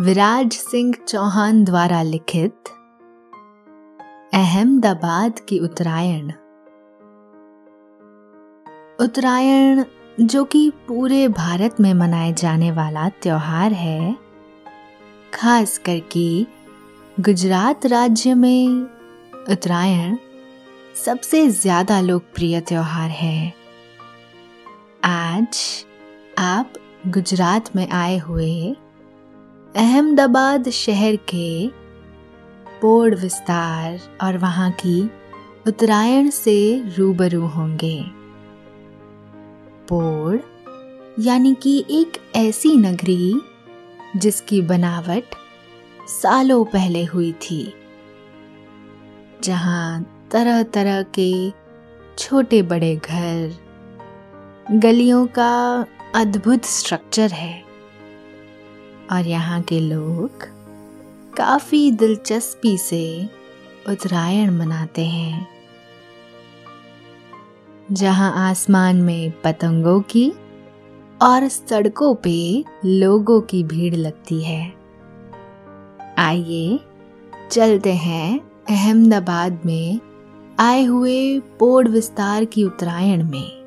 विराज सिंह चौहान द्वारा लिखित अहमदाबाद की उत्तरायण। उत्तरायण, जो कि पूरे भारत में मनाए जाने वाला त्योहार है, खास करके गुजरात राज्य में उत्तरायण सबसे ज़्यादा लोकप्रिय त्योहार है। आज आप गुजरात में आए हुए अहमदाबाद शहर के पोड़ विस्तार और वहाँ की उत्तरायण से रूबरू होंगे। पोड़ यानी कि एक ऐसी नगरी जिसकी बनावट सालों पहले हुई थी, जहाँ तरह तरह के छोटे बड़े घर, गलियों का अद्भुत स्ट्रक्चर है। और यहाँ के लोग काफ़ी दिलचस्पी से उत्तरायण मनाते हैं। जहाँ आसमान में पतंगों की और सड़कों पे लोगों की भीड़ लगती है। आइए चलते हैं अहमदाबाद में आए हुए पोड़ विस्तार की उत्तरायण में।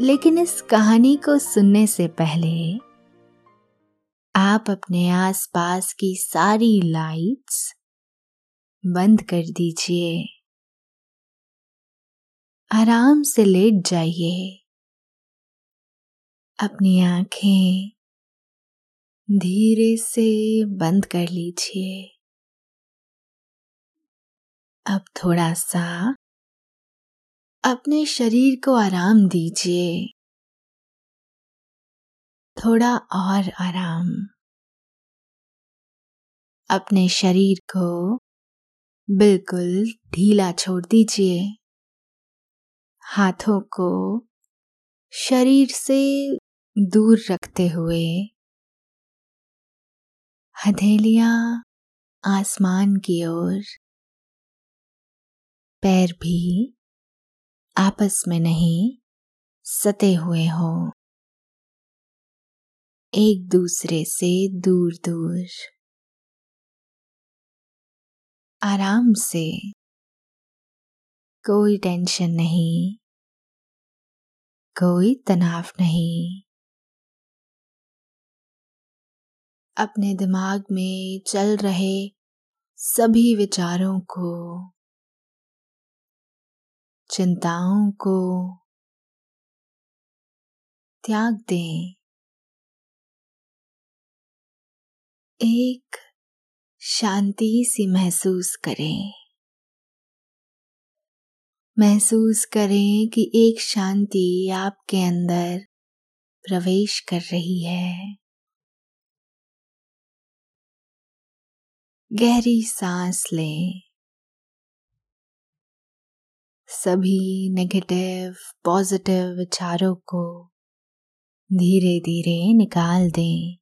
लेकिन इस कहानी को सुनने से पहले आप अपने आसपास की सारी लाइट्स बंद कर दीजिए। आराम से लेट जाइए। अपनी आँखें धीरे से बंद कर लीजिए। अब थोड़ा सा अपने शरीर को आराम दीजिए। थोड़ा और आराम। अपने शरीर को बिल्कुल ढीला छोड़ दीजिए। हाथों को शरीर से दूर रखते हुए। हथेलियाँ आसमान की ओर। पैर भी आपस में नहीं, सते हुए हो। एक दूसरे से दूर दूर आराम से। कोई टेंशन नहीं। कोई तनाव नहीं। अपने दिमाग में चल रहे सभी विचारों को, चिंताओं को, त्याग दें। एक शांति सी महसूस करें। महसूस करें कि एक शांति आपके अंदर प्रवेश कर रही है। गहरी सांस लें। सभी नेगेटिव पॉजिटिव विचारों को धीरे धीरे निकाल दें।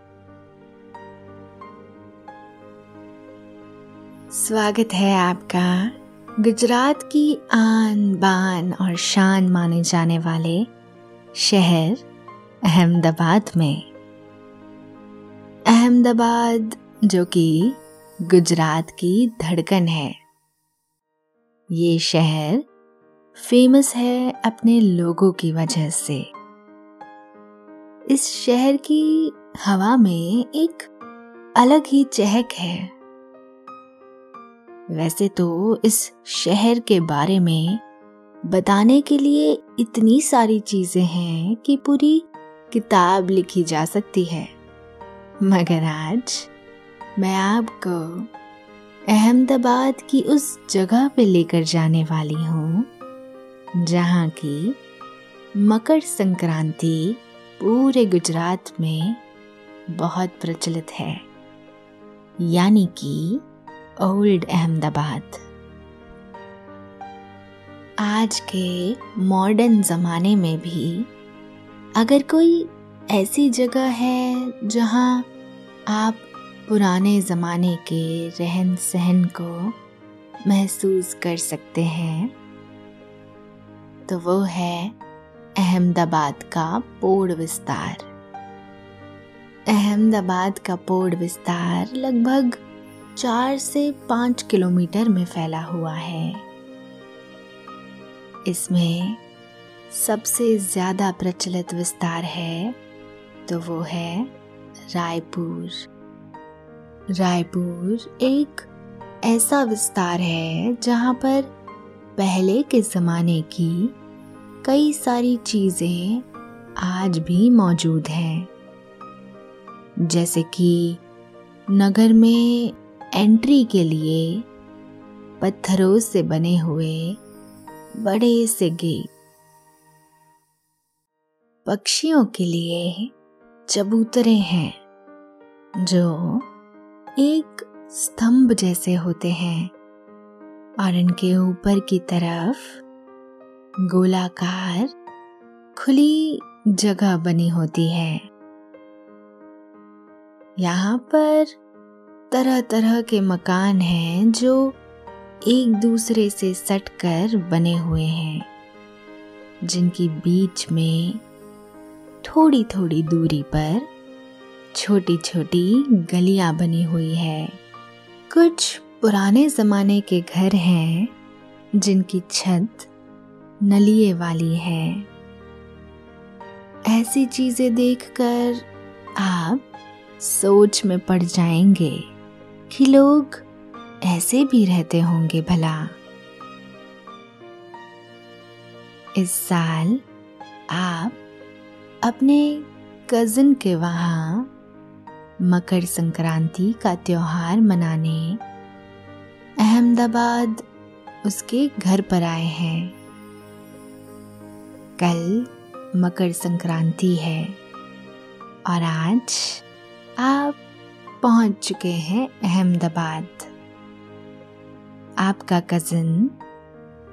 स्वागत है आपका गुजरात की आन बान और शान माने जाने वाले शहर अहमदाबाद में। अहमदाबाद, जो कि गुजरात की धड़कन है। ये शहर फ़ेमस है अपने लोगों की वजह से। इस शहर की हवा में एक अलग ही चहक है। वैसे तो इस शहर के बारे में बताने के लिए इतनी सारी चीज़ें हैं कि पूरी किताब लिखी जा सकती है। मगर आज मैं आपको अहमदाबाद की उस जगह पे लेकर जाने वाली हूँ, जहाँ की मकर संक्रांति पूरे गुजरात में बहुत प्रचलित है। यानी कि ओल्ड अहमदाबाद। आज के मॉडर्न ज़माने में भी अगर कोई ऐसी जगह है जहाँ आप पुराने ज़माने के रहन सहन को महसूस कर सकते हैं तो वो है अहमदाबाद का पोड़ विस्तार। अहमदाबाद का पोड़ विस्तार लगभग चार से पाँच किलोमीटर में फैला हुआ है। इसमें सबसे ज़्यादा प्रचलित विस्तार है तो वो है रायपुर। रायपुर एक ऐसा विस्तार है जहाँ पर पहले के ज़माने की कई सारी चीज़ें आज भी मौजूद हैं। जैसे कि नगर में एंट्री के लिए पत्थरों से बने हुए बड़े से गेट। पक्षियों के लिए चबूतरे हैं, जो एक स्तंभ जैसे होते हैं और इनके ऊपर की तरफ़ गोलाकार खुली जगह बनी होती है। यहाँ पर तरह तरह के मकान हैं जो एक दूसरे से सटकर बने हुए हैं, जिनकी बीच में थोड़ी थोड़ी दूरी पर छोटी छोटी गलियाँ बनी हुई है। कुछ पुराने जमाने के घर हैं, जिनकी छत नलिए वाली है। ऐसी चीज़ें देखकर आप सोच में पड़ जाएँगे। कि लोग ऐसे भी रहते होंगे भला। इस साल आप अपने कजिन के वहाँ मकर संक्रांति का त्योहार मनाने अहमदाबाद उसके घर पर आए हैं। कल मकर संक्रांति है और आज आप पहुँच चुके हैं अहमदाबाद। आपका कजिन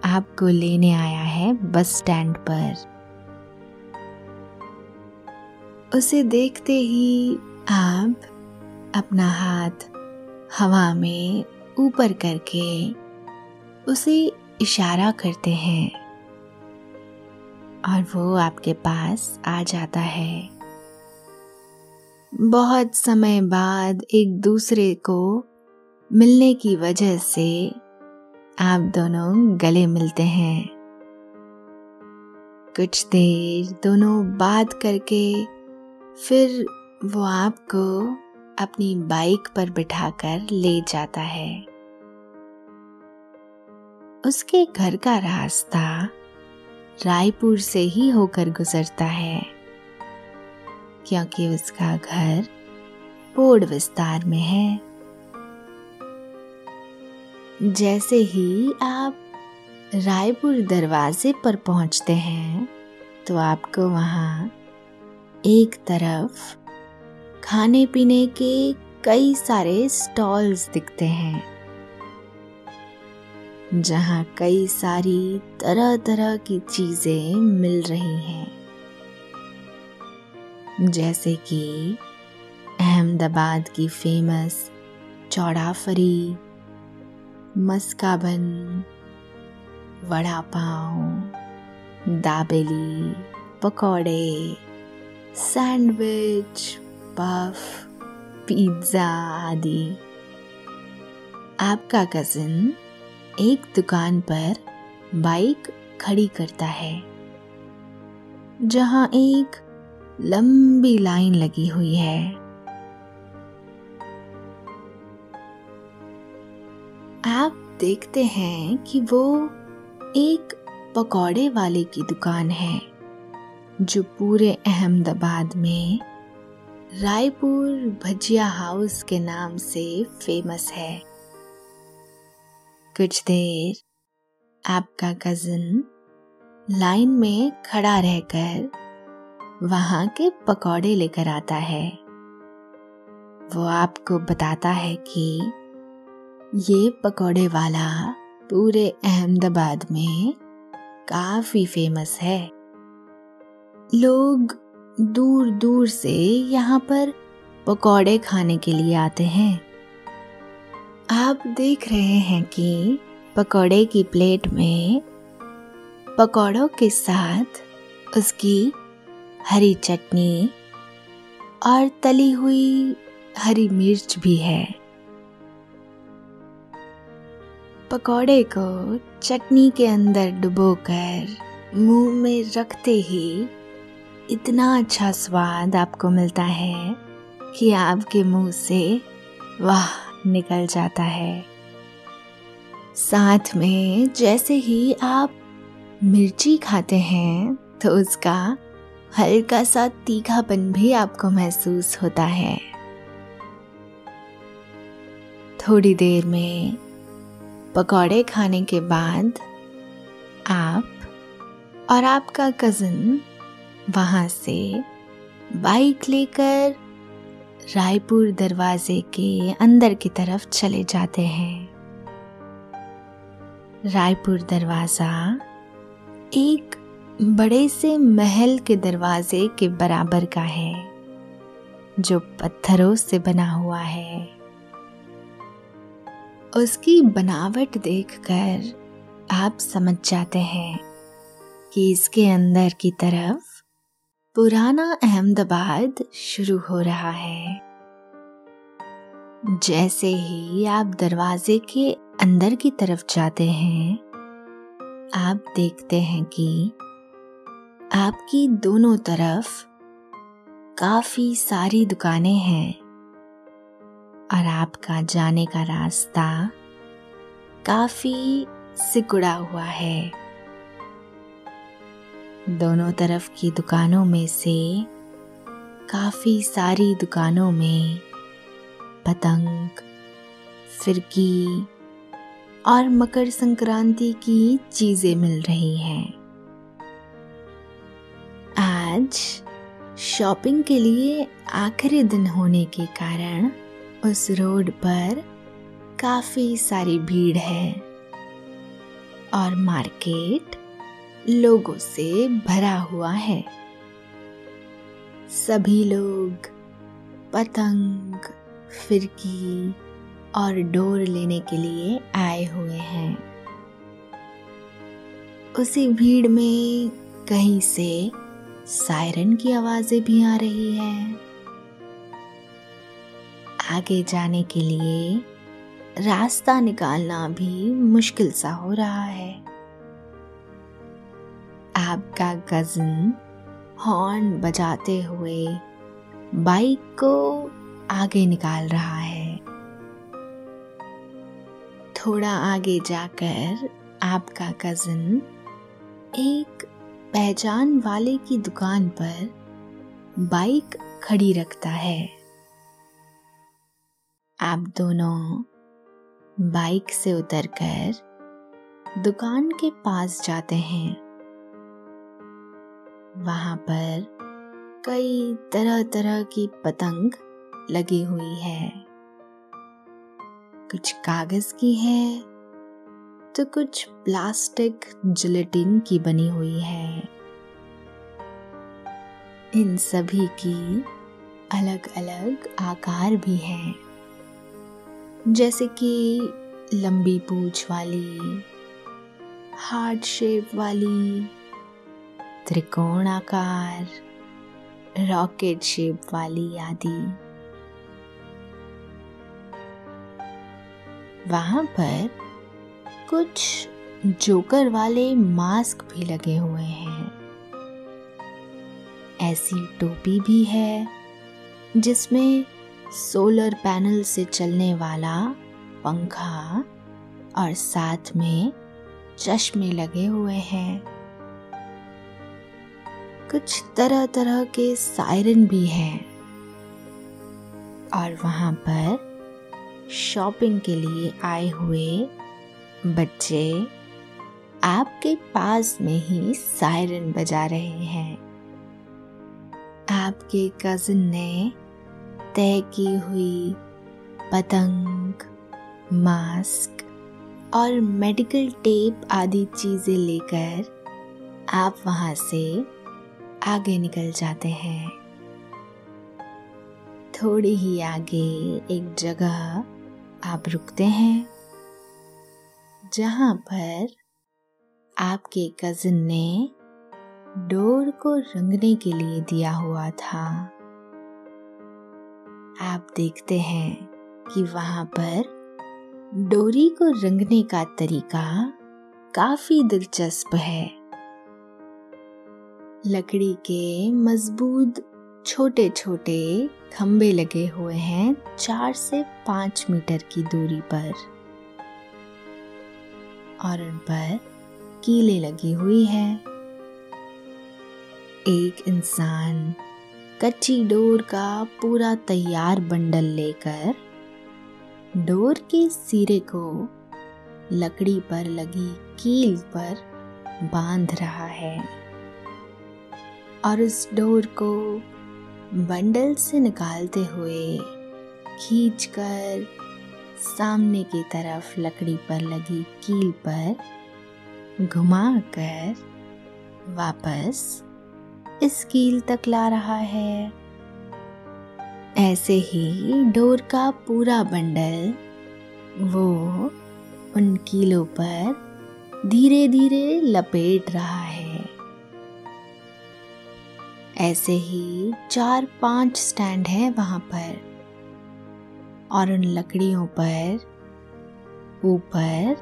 आपको लेने आया है बस स्टैंड पर। उसे देखते ही आप अपना हाथ हवा में ऊपर करके उसे इशारा करते हैं और वो आपके पास आ जाता है। बहुत समय बाद एक दूसरे को मिलने की वजह से आप दोनों गले मिलते हैं। कुछ देर दोनों बात करके फिर वो आपको अपनी बाइक पर बिठाकर ले जाता है। उसके घर का रास्ता रायपुर से ही होकर गुजरता है। क्योंकि उसका घर पोड़ विस्तार में है। जैसे ही आप रायपुर दरवाजे पर पहुँचते हैं तो आपको वहाँ एक तरफ़ खाने पीने के कई सारे स्टॉल्स दिखते हैं, जहाँ कई सारी तरह तरह की चीज़ें मिल रही हैं। जैसे कि अहमदाबाद की फ़ेमस चौड़ाफरी, मस्काबन वड़ा पाव दाबेली, पकौड़े, सैंडविच, पफ, पिज़्ज़ा आदि। आपका कजिन एक दुकान पर बाइक खड़ी करता है, जहाँ एक लंबी लाइन लगी हुई है। आप देखते हैं कि वो एक पकौड़े वाले की दुकान है, जो पूरे अहमदाबाद में रायपुर भजिया हाउस के नाम से फ़ेमस है। कुछ देर आपका कजिन लाइन में खड़ा रहकर वहाँ के पकौड़े लेकर आता है। वो आपको बताता है कि ये पकौड़े वाला पूरे अहमदाबाद में काफ़ी फ़ेमस है। लोग दूर दूर से यहाँ पर पकौड़े खाने के लिए आते हैं। आप देख रहे हैं कि पकौड़े की प्लेट में पकौड़ों के साथ उसकी हरी चटनी और तली हुई हरी मिर्च भी है। पकौड़े को चटनी के अंदर डुबोकर मुँह में रखते ही इतना अच्छा स्वाद आपको मिलता है कि आपके मुँह से वाह निकल जाता है। साथ में जैसे ही आप मिर्ची खाते हैं तो उसका हल्का सा तीखापन भी आपको महसूस होता है। थोड़ी देर में पकौड़े खाने के बाद आप और आपका कज़न वहाँ से बाइक लेकर रायपुर दरवाजे के अंदर की तरफ़ चले जाते हैं। रायपुर दरवाज़ा एक बड़े से महल के दरवाजे के बराबर का है, जो पत्थरों से बना हुआ है। उसकी बनावट देखकर आप समझ जाते हैं कि इसके अंदर की तरफ़ पुराना अहमदाबाद शुरू हो रहा है। जैसे ही आप दरवाजे के अंदर की तरफ़ जाते हैं, आप देखते हैं कि आपकी दोनों तरफ़ काफ़ी सारी दुकानें हैं और आपका जाने का रास्ता काफ़ी सिकुड़ा हुआ है। दोनों तरफ़ की दुकानों में से काफ़ी सारी दुकानों में पतंग, फिरकी और मकर संक्रांति की चीज़ें मिल रही हैं। आज शॉपिंग के लिए आखिरी दिन होने के कारण उस रोड पर काफ़ी सारी भीड़ है और मार्केट लोगों से भरा हुआ है। सभी लोग पतंग, फिरकी और डोर लेने के लिए आए हुए हैं। उसी भीड़ में कहीं से सायरन की आवाज़ें भी आ रही हैं। आगे जाने के लिए रास्ता निकालना भी मुश्किल सा हो रहा है। आपका कजिन हॉर्न बजाते हुए बाइक को आगे निकाल रहा है। थोड़ा आगे जाकर आपका कज़न एक पहचान वाले की दुकान पर बाइक खड़ी रखता है। आप दोनों बाइक से उतरकर दुकान के पास जाते हैं। वहाँ पर कई तरह तरह की पतंग लगी हुई है। कुछ कागज़ की है तो कुछ प्लास्टिक जिलेटिन की बनी हुई है। इन सभी की अलग अलग आकार भी हैं। जैसे कि लंबी पूछ वाली हार्ट शेप वाली, त्रिकोण आकार, रॉकेट शेप वाली आदि। वहाँ पर कुछ जोकर वाले मास्क भी लगे हुए हैं। ऐसी टोपी भी है, जिसमें सोलर पैनल से चलने वाला पंखा और साथ में चश्मे लगे हुए हैं। कुछ तरह तरह के सायरन भी हैं और वहाँ पर शॉपिंग के लिए आए हुए बच्चे, आपके पास में ही सायरन बजा रहे हैं। आपके कजिन ने तय की हुई पतंग मास्क और मेडिकल टेप आदि चीज़ें लेकर आप वहाँ से आगे निकल जाते हैं। थोड़ी ही आगे एक जगह आप रुकते हैं। जहाँ पर आपके कजिन ने डोर को रंगने के लिए दिया हुआ था। आप देखते हैं कि वहाँ पर डोरी को रंगने का तरीका काफ़ी दिलचस्प है। लकड़ी के मज़बूत छोटे छोटे खंबे लगे हुए हैं चार से पाँच मीटर की दूरी पर। और उन पर कीले लगी हुई है। एक इंसान कच्ची डोर का पूरा तैयार बंडल लेकर डोर के सिरे को लकड़ी पर लगी कील पर बाँध रहा है और उस डोर को बंडल से निकालते हुए खींचकर सामने की तरफ़ लकड़ी पर लगी कील पर घुमाकर वापस इस कील तक ला रहा है। ऐसे ही डोर का पूरा बंडल, वो उन कीलों पर धीरे धीरे लपेट रहा है। ऐसे ही चार पाँच स्टैंड है वहाँ पर। और उन लकड़ियों पर, ऊपर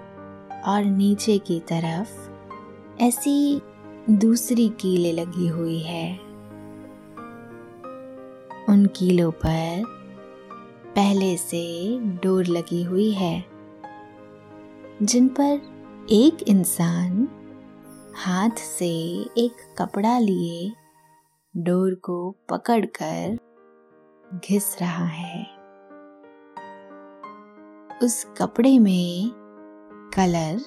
और नीचे की तरफ़ ऐसी दूसरी कीले लगी हुई है। उन कीलों पर पहले से डोर लगी हुई है, जिन पर एक इंसान हाथ से एक कपड़ा लिए डोर को पकड़कर घिस रहा है। उस कपड़े में कलर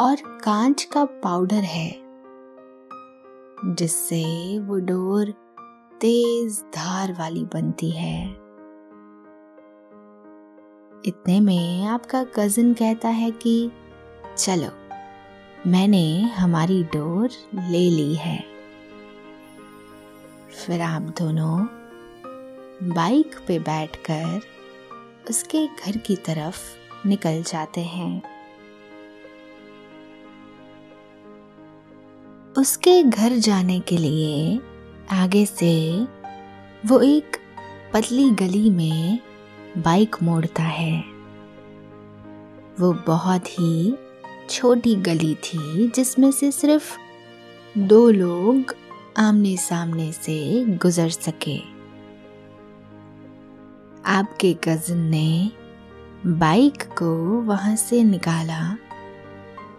और कांच का पाउडर है, जिससे वो डोर तेज धार वाली बनती है। इतने में आपका कजिन कहता है कि, चलो, मैंने हमारी डोर ले ली है। फिर आप दोनों बाइक पे बैठकर उसके घर की तरफ़ निकल जाते हैं। उसके घर जाने के लिए आगे से वो एक पतली गली में बाइक मोड़ता है। वो बहुत ही छोटी गली थी, जिसमें से सिर्फ़ दो लोग आमने सामने से गुजर सके। आपके कजिन ने बाइक को वहाँ से निकाला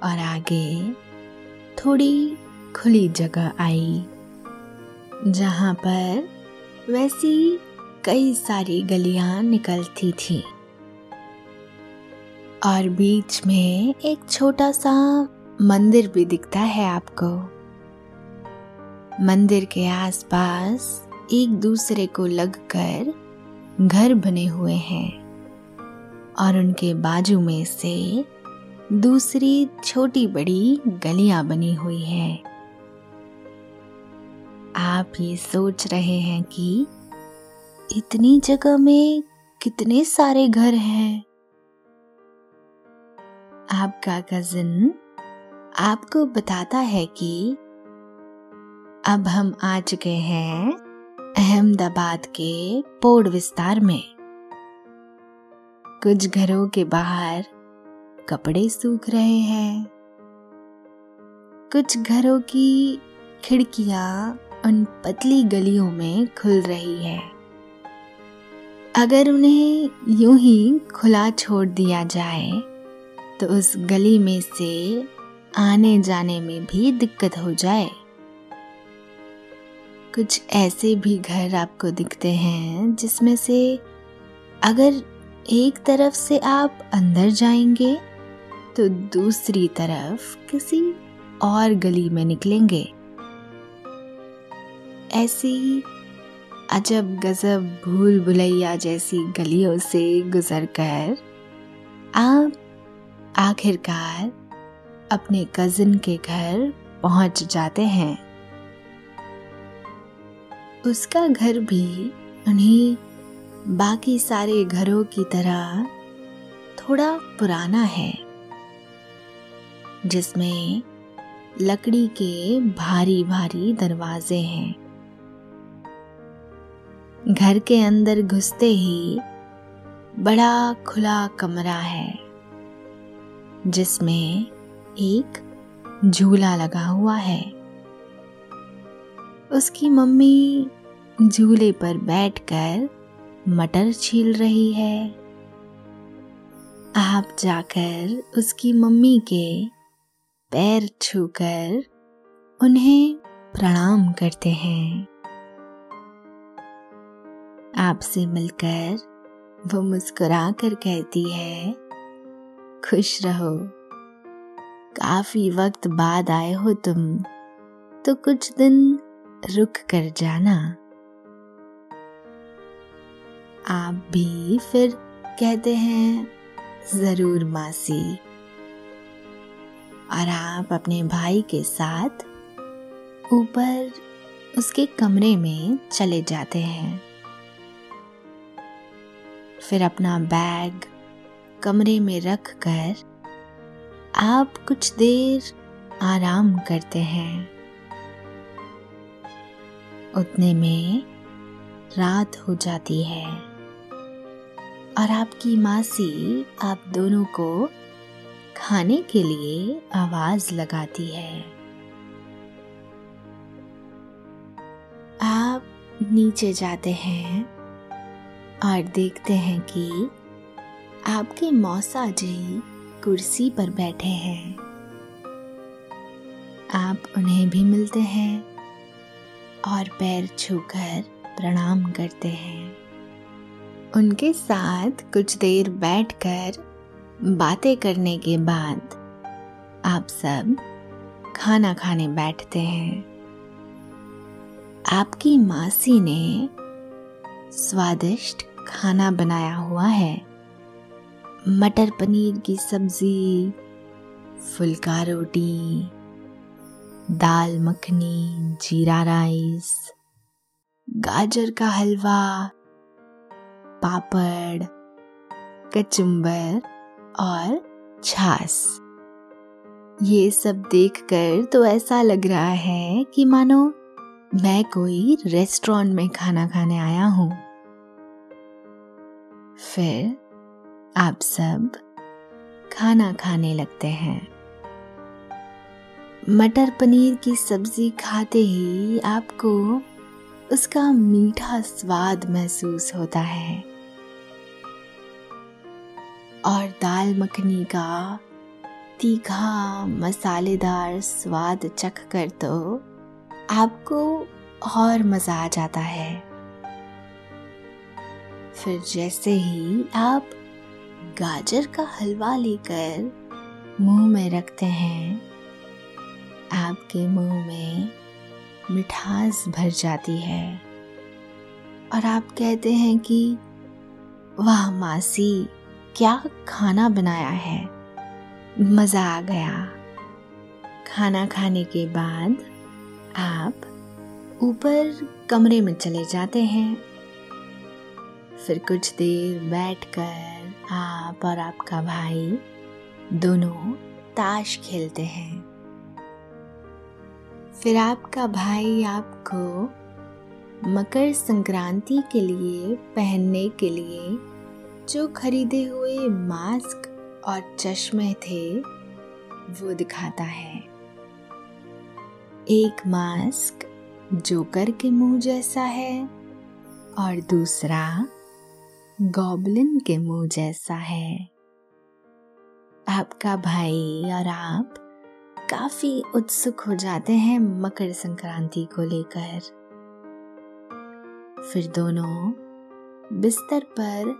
और आगे थोड़ी खुली जगह आई, जहाँ पर वैसी कई सारी गलियाँ निकलती थी। और बीच में एक छोटा सा मंदिर भी दिखता है आपको। मंदिर के आसपास एक दूसरे को लगकर घर बने हुए हैं और उनके बाजू में से दूसरी छोटी बड़ी गलियाँ बनी हुई है। आप ये सोच रहे हैं कि इतनी जगह में कितने सारे घर हैं। आपका कजिन आपको बताता है कि अब हम आ चुके हैं अहमदाबाद के पोड़ विस्तार में। कुछ घरों के बाहर कपड़े सूख रहे हैं। कुछ घरों की खिड़कियाँ उन पतली गलियों में खुल रही है। अगर उन्हें यूँ ही खुला छोड़ दिया जाए तो उस गली में से आने जाने में भी दिक्कत हो जाए। कुछ ऐसे भी घर आपको दिखते हैं जिसमें से अगर एक तरफ़ से आप अंदर जाएँगे तो दूसरी तरफ़ किसी और गली में निकलेंगे। ऐसी अजब गजब भूल भुलैया जैसी गलियों से गुजरकर आप आखिरकार अपने कजिन के घर पहुँच जाते हैं। उसका घर भी उन्हीं बाकी सारे घरों की तरह थोड़ा पुराना है, जिसमें लकड़ी के भारी भारी दरवाजे हैं। घर के अंदर घुसते ही बड़ा खुला कमरा है, जिसमें एक झूला लगा हुआ है। उसकी मम्मी झूले पर बैठकर मटर छील रही है। आप जाकर उसकी मम्मी के पैर छूकर उन्हें प्रणाम करते हैं। आपसे मिलकर वो मुस्कुरा कर कहती है, खुश रहो। काफ़ी वक्त बाद आए हो तुम तो कुछ दिन रुक कर जाना। आप भी फिर कहते हैं, ज़रूर मासी। और आप अपने भाई के साथ ऊपर उसके कमरे में चले जाते हैं। फिर अपना बैग कमरे में रख कर आप कुछ देर आराम करते हैं। उतने में रात हो जाती है। और आपकी मासी, आप दोनों को खाने के लिए आवाज़ लगाती है। आप नीचे जाते हैं और देखते हैं कि आपके मौसा जी कुर्सी पर बैठे हैं। आप उन्हें भी मिलते हैं। और पैर छूकर प्रणाम करते हैं। उनके साथ कुछ देर बैठकर बातें करने के बाद आप सब खाना खाने बैठते हैं। आपकी मासी ने स्वादिष्ट खाना बनाया हुआ है। मटर पनीर की सब्ज़ी, फुलका रोटी दाल, मखनी, जीरा राइस, गाजर का हलवा, पापड़ कचुम्बर और छाछ। ये सब देखकर तो ऐसा लग रहा है कि मानो मैं कोई रेस्टोरेंट में खाना खाने आया हूँ। फिर आप सब खाना खाने लगते हैं। मटर पनीर की सब्ज़ी खाते ही आपको उसका मीठा स्वाद महसूस होता है। और दाल मखनी का तीखा, मसालेदार स्वाद चख कर तो आपको और मज़ा आ जाता है। फिर जैसे ही आप गाजर का हलवा लेकर मुँह में रखते हैं आपके मुँह में मिठास भर जाती है। और आप कहते हैं कि, वाह मासी, क्या खाना बनाया है? मज़ा आ गया। खाना खाने के बाद आप ऊपर कमरे में चले जाते हैं। फिर कुछ देर बैठकर आप और आपका भाई दोनों ताश खेलते हैं। फिर आपका भाई आपको मकर संक्रांति के लिए पहनने के लिए जो खरीदे हुए मास्क और चश्मे थे, वो दिखाता है। एक मास्क जोकर के मुँह जैसा है और दूसरा गॉबलिन के मुँह जैसा है। आपका भाई और आप काफ़ी उत्सुक हो जाते हैं मकर संक्रांति को लेकर। फिर दोनों बिस्तर पर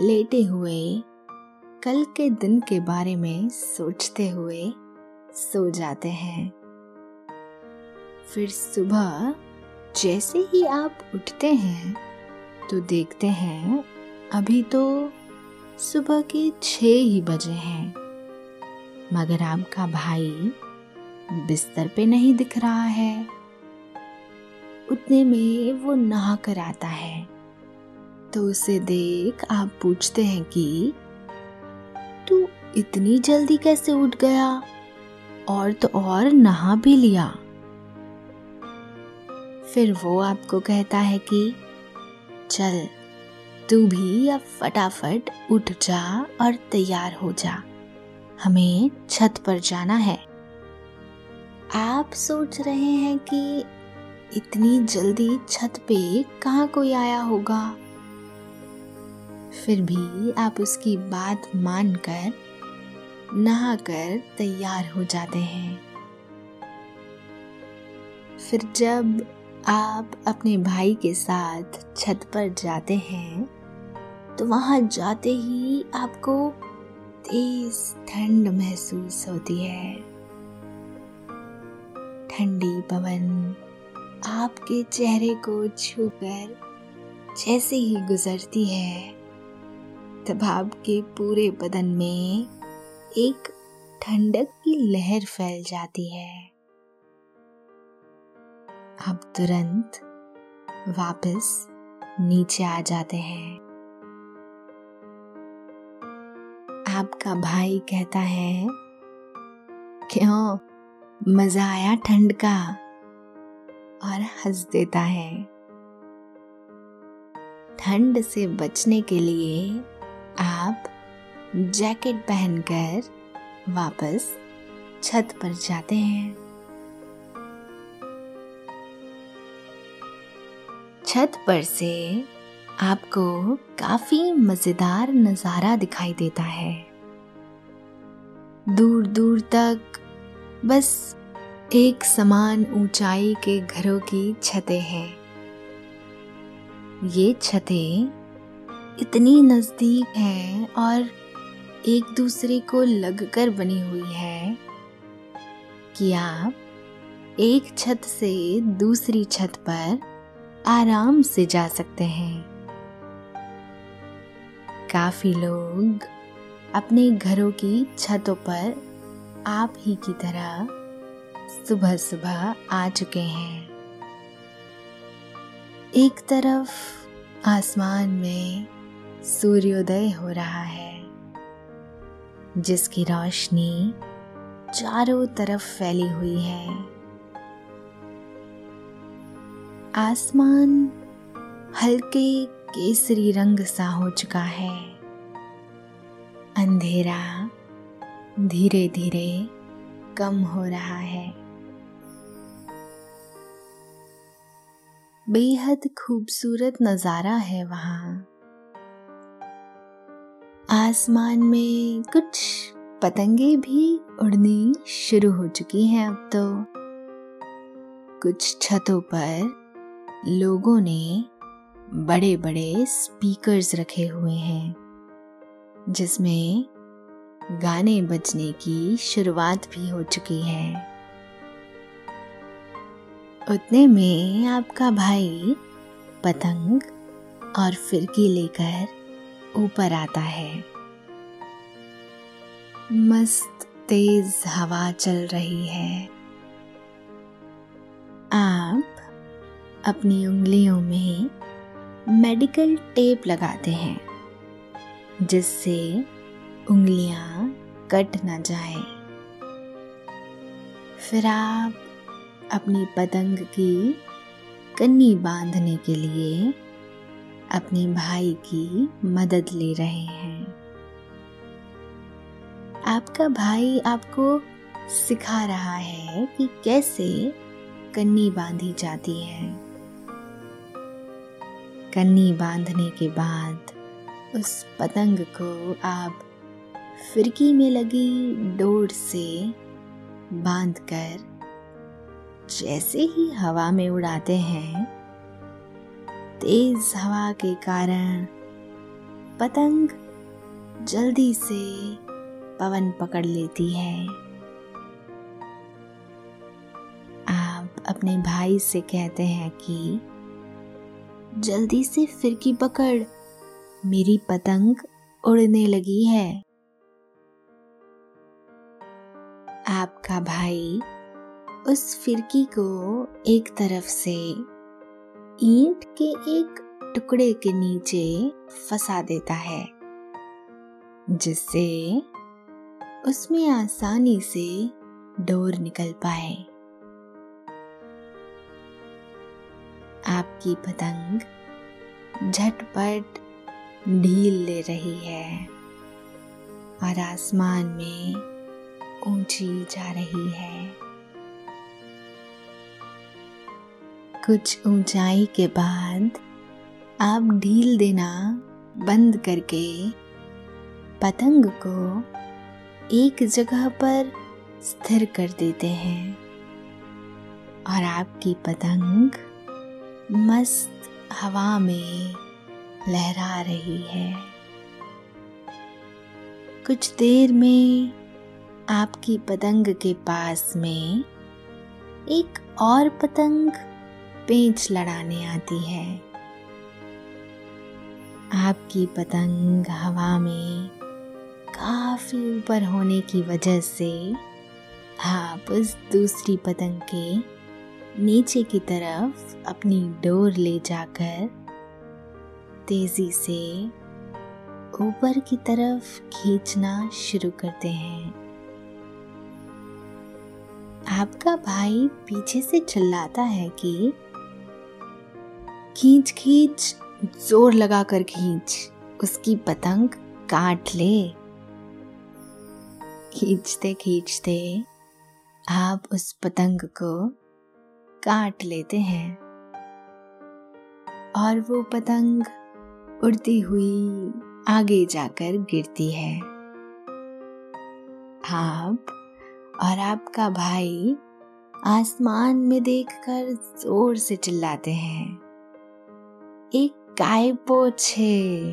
लेटे हुए कल के दिन के बारे में सोचते हुए सो जाते हैं। फिर सुबह जैसे ही आप उठते हैं तो देखते हैं, अभी तो सुबह के छः ही बजे हैं, मगर आपका भाई बिस्तर पे नहीं दिख रहा है। उतने में वो नहा कर आता है। तो उसे देख आप पूछते हैं कि, तू इतनी जल्दी कैसे उठ गया? और तो और नहा भी लिया? फिर वो आपको कहता है कि, चल, तू भी अब फटाफट उठ जा और तैयार हो जा। हमें छत पर जाना है। आप सोच रहे हैं कि इतनी जल्दी छत पे कहाँ कोई आया होगा? फिर भी आप उसकी बात मानकर, नहाकर तैयार हो जाते हैं। फिर जब आप अपने भाई के साथ छत पर जाते हैं तो वहाँ जाते ही आपको तेज ठंड महसूस होती है। ठंडी पवन आपके चेहरे को छूकर जैसे ही गुजरती है, तब आपके पूरे बदन में एक ठंडक की लहर फैल जाती है। आप तुरंत वापस नीचे आ जाते हैं। आपका भाई कहता है, क्यों? मज़ा आया ठंड का और हंस देता है। ठंड से बचने के लिए आप जैकेट पहनकर वापस छत पर जाते हैं। छत पर से आपको काफ़ी मज़ेदार नज़ारा दिखाई देता है। दूर दूर तक बस एक समान ऊंचाई के घरों की छतें हैं। ये छतें इतनी नज़दीक हैं और एक दूसरे को लगकर बनी हुई है कि आप एक छत से दूसरी छत पर आराम से जा सकते हैं। काफ़ी लोग अपने घरों की छतों पर आप ही की तरह सुबह सुबह आ चुके हैं। एक तरफ़ आसमान में सूर्योदय हो रहा है, जिसकी रोशनी चारों तरफ़ फैली हुई है। आसमान हल्के केसरी रंग सा हो चुका है। अंधेरा धीरे धीरे कम हो रहा है। बेहद खूबसूरत नज़ारा है वहाँ। आसमान में कुछ पतंगे भी उड़नी शुरू हो चुकी हैं अब तो। कुछ छतों पर लोगों ने बड़े बड़े स्पीकर्स रखे हुए हैं, जिसमें गाने बजने की शुरुआत भी हो चुकी है। उतने में आपका भाई पतंग और फिरकी लेकर ऊपर आता है। मस्त तेज हवा चल रही है। आप अपनी उंगलियों में मेडिकल टेप लगाते हैं, जिससे उंगलियाँ कट ना जाए। फिर आप अपनी पतंग की कन्नी बांधने के लिए अपने भाई की मदद ले रहे हैं। आपका भाई आपको सिखा रहा है कि कैसे कन्नी बांधी जाती है। कन्नी बांधने के बाद उस पतंग को आप फिरकी में लगी डोर से बांधकर जैसे ही हवा में उड़ाते हैं, तेज हवा के कारण पतंग जल्दी से पवन पकड़ लेती है। आप अपने भाई से कहते हैं कि जल्दी से फिरकी पकड़, मेरी पतंग उड़ने लगी है। आपका भाई उस फिरकी को एक तरफ़ से ईंट के एक टुकड़े के नीचे फंसा देता है, जिससे उसमें आसानी से डोर निकल पाए। आपकी पतंग झटपट ढील ले रही है और आसमान में ऊँची जा रही है। कुछ ऊंचाई के बाद आप ढील देना बंद करके पतंग को एक जगह पर स्थिर कर देते हैं और आपकी पतंग मस्त हवा में लहरा रही है। कुछ देर में आपकी पतंग के पास में एक और पतंग पेंच लड़ाने आती है। आपकी पतंग हवा में काफ़ी ऊपर होने की वजह से आप उस दूसरी पतंग के नीचे की तरफ़ अपनी डोर ले जाकर तेज़ी से ऊपर की तरफ़ खींचना शुरू करते हैं। आपका भाई पीछे से चिल्लाता है कि खींच खींच ज़ोर लगाकर खींच, उसकी पतंग काट ले। खींचते खींचते आप उस पतंग को काट लेते हैं। और वो पतंग उड़ती हुई आगे जाकर गिरती है। आप और आपका भाई आसमान में देखकर ज़ोर से चिल्लाते हैं। एक काय पोछे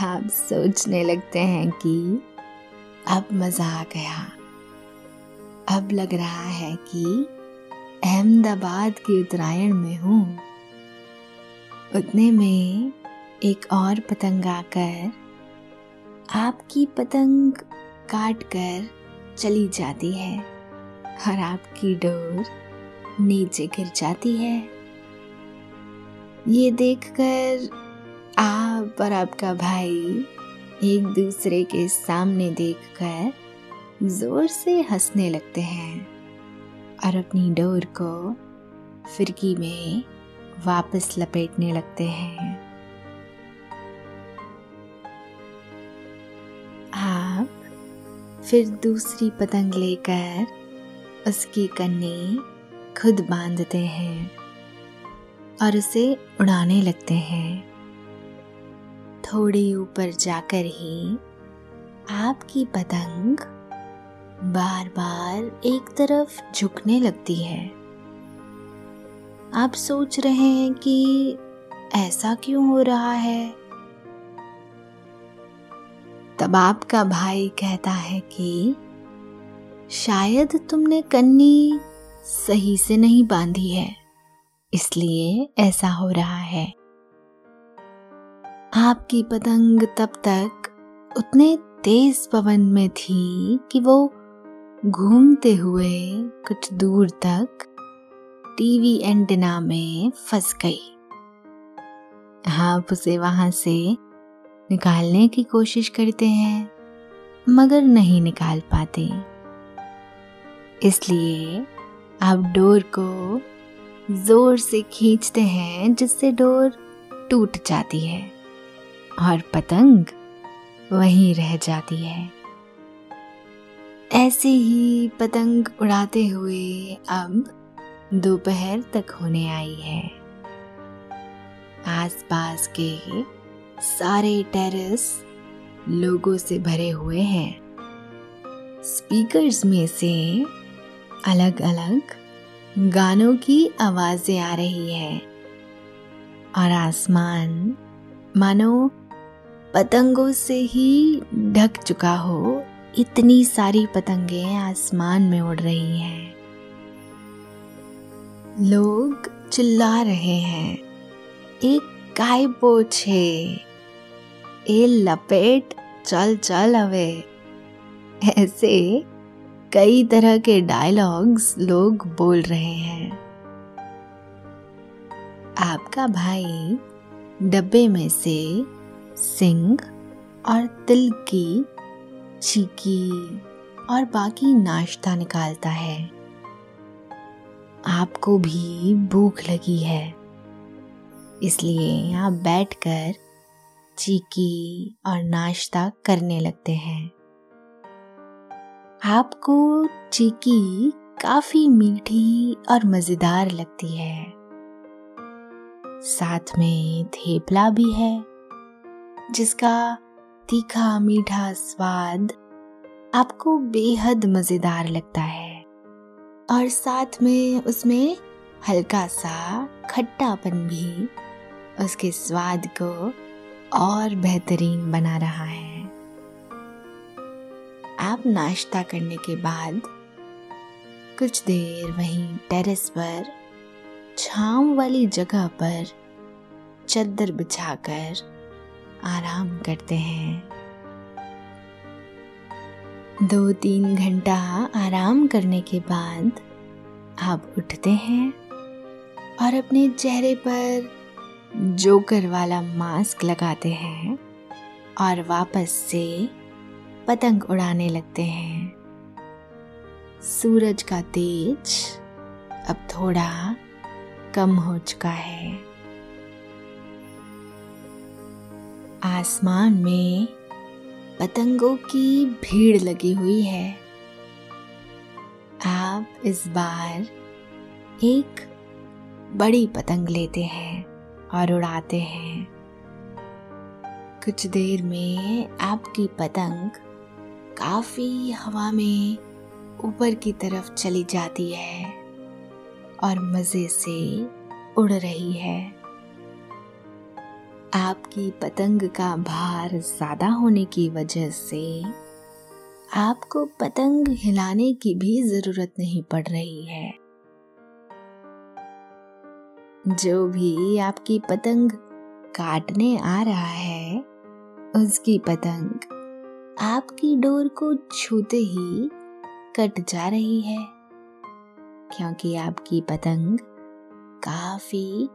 आप सोचने लगते हैं कि अब मज़ा आ गया। अब लग रहा है कि अहमदाबाद की उत्तरायण में हूँ। उतने में एक और पतंग आकर आपकी पतंग काट कर चली जाती है और आपकी डोर नीचे गिर जाती है। ये देखकर आप और आपका भाई एक दूसरे के सामने देखकर ज़ोर से हंसने लगते हैं और अपनी डोर को फिरकी में वापस लपेटने लगते हैं। फिर दूसरी पतंग लेकर उसकी कन्नी खुद बांधते हैं और उसे उड़ाने लगते हैं। थोड़ी ऊपर जाकर ही आपकी पतंग बार बार एक तरफ़ झुकने लगती है। आप सोच रहे हैं कि ऐसा क्यों हो रहा है? तब आपका भाई कहता है कि शायद तुमने कन्नी सही से नहीं बांधी है, इसलिए ऐसा हो रहा है। आपकी पतंग तब तक उतने तेज पवन में थी कि वो घूमते हुए कुछ दूर तक टीवी एंटेना में फंस गई। आप उसे वहाँ से निकालने की कोशिश करते हैं, मगर नहीं निकाल पाते। इसलिए आप डोर को ज़ोर से खींचते हैं, जिससे डोर टूट जाती है और पतंग वहीं रह जाती है। ऐसे ही पतंग उड़ाते हुए अब दोपहर तक होने आई है। आसपास के सारे टेरेस लोगों से भरे हुए हैं। स्पीकर्स में से अलग अलग गानों की आवाज़ें आ रही है। और आसमान मानो पतंगों से ही ढक चुका हो। इतनी सारी पतंगे आसमान में उड़ रही हैं। लोग चिल्ला रहे हैं। एक काय पोछे ए लपेट, चल चल अवे ऐसे कई तरह के डायलॉग्स लोग बोल रहे हैं। आपका भाई डब्बे में से सिंग और तिल की चीकी और बाकी नाश्ता निकालता है। आपको भी भूख लगी है, इसलिए आप बैठकर चीकी और नाश्ता करने लगते हैं। आपको चीकी काफ़ी मीठी और मज़ेदार लगती है। साथ में थेपला भी है, जिसका तीखा मीठा स्वाद आपको बेहद मज़ेदार लगता है। और साथ में उसमें हल्का सा खट्टापन भी, उसके स्वाद को और बेहतरीन बना रहा है। आप नाश्ता करने के बाद कुछ देर वहीं टेरेस पर, छांव वाली जगह पर चद्दर बिछाकर आराम करते हैं। दो तीन घंटा आराम करने के बाद आप उठते हैं और अपने चेहरे पर जोकर वाला मास्क लगाते हैं और वापस से पतंग उड़ाने लगते हैं। सूरज का तेज अब थोड़ा कम हो चुका है। आसमान में पतंगों की भीड़ लगी हुई है। आप इस बार एक बड़ी पतंग लेते हैं। और उड़ाते हैं। कुछ देर में आपकी पतंग काफ़ी हवा में ऊपर की तरफ़ चली जाती है और मज़े से उड़ रही है। आपकी पतंग का भार ज़्यादा होने की वजह से आपको पतंग हिलाने की भी ज़रूरत नहीं पड़ रही है। जो भी आपकी पतंग काटने आ रहा है, उसकी पतंग आपकी डोर को छूते ही कट जा रही है, क्योंकि आपकी पतंग काफ़ी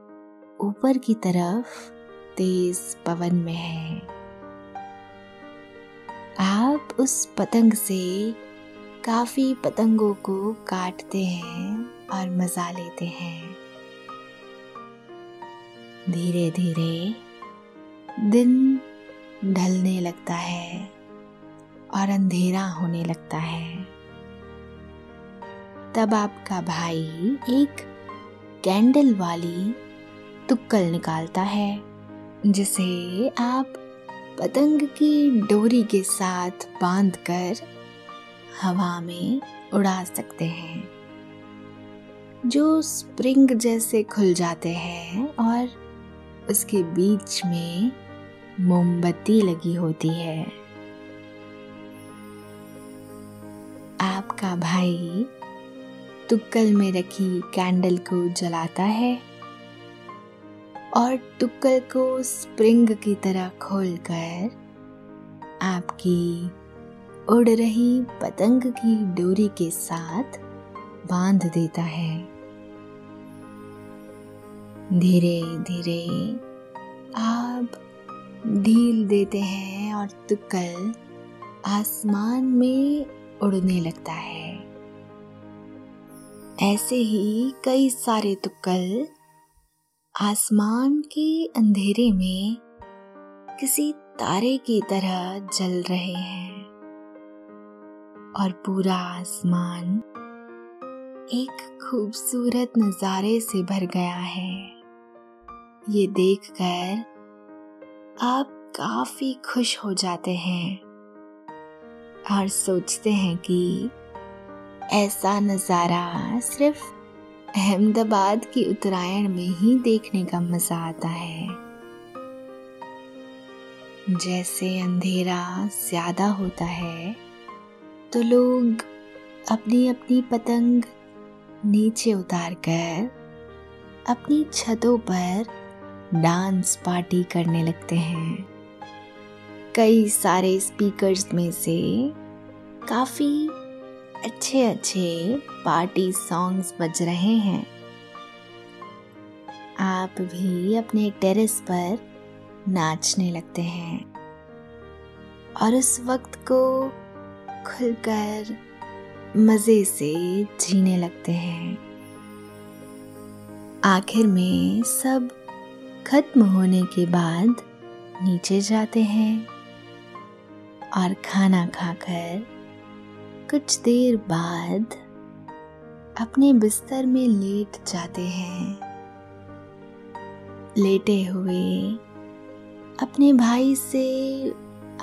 ऊपर की तरफ़ तेज पवन में है। आप उस पतंग से काफ़ी पतंगों को काटते हैं और मज़ा लेते हैं। धीरे धीरे दिन ढलने लगता है और अंधेरा होने लगता है। तब आपका भाई एक कैंडल वाली तुक्कल निकालता है, जिसे आप पतंग की डोरी के साथ बांधकर हवा में उड़ा सकते हैं, जो स्प्रिंग जैसे खुल जाते हैं और उसके बीच में मोमबत्ती लगी होती है। आपका भाई तुक्कल में रखी कैंडल को जलाता है और टुक्कल को स्प्रिंग की तरह खोलकर आपकी उड़ रही पतंग की डोरी के साथ बाँध देता है। धीरे धीरे आप ढील देते हैं और तुक्कल आसमान में उड़ने लगता है। ऐसे ही कई सारे तुक्कल आसमान के अंधेरे में किसी तारे की तरह जल रहे हैं और पूरा आसमान एक खूबसूरत नज़ारे से भर गया है। ये देखकर आप काफ़ी खुश हो जाते हैं और सोचते हैं कि ऐसा नज़ारा सिर्फ़ अहमदाबाद की उत्तरायण में ही देखने का मज़ा आता है। जैसे अंधेरा ज़्यादा होता है तो लोग अपनी अपनी पतंग नीचे उतार कर अपनी छतों पर डांस पार्टी करने लगते हैं। कई सारे स्पीकर्स में से काफ़ी अच्छे अच्छे पार्टी सॉन्ग्स बज रहे हैं। आप भी अपने टेरेस पर नाचने लगते हैं। और उस वक्त को खुलकर मज़े से जीने लगते हैं। आखिर में सब खत्म होने के बाद नीचे जाते हैं और खाना खाकर कुछ देर बाद अपने बिस्तर में लेट जाते हैं। लेटे हुए अपने भाई से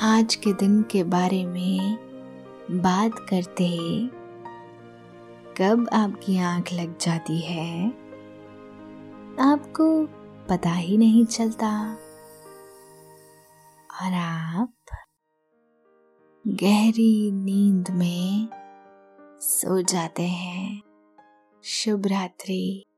आज के दिन के बारे में बात करते कब आपकी आँख लग जाती है? आपको पता ही नहीं चलता। और आप? गहरी नींद में सो जाते हैं। शुभ रात्रि।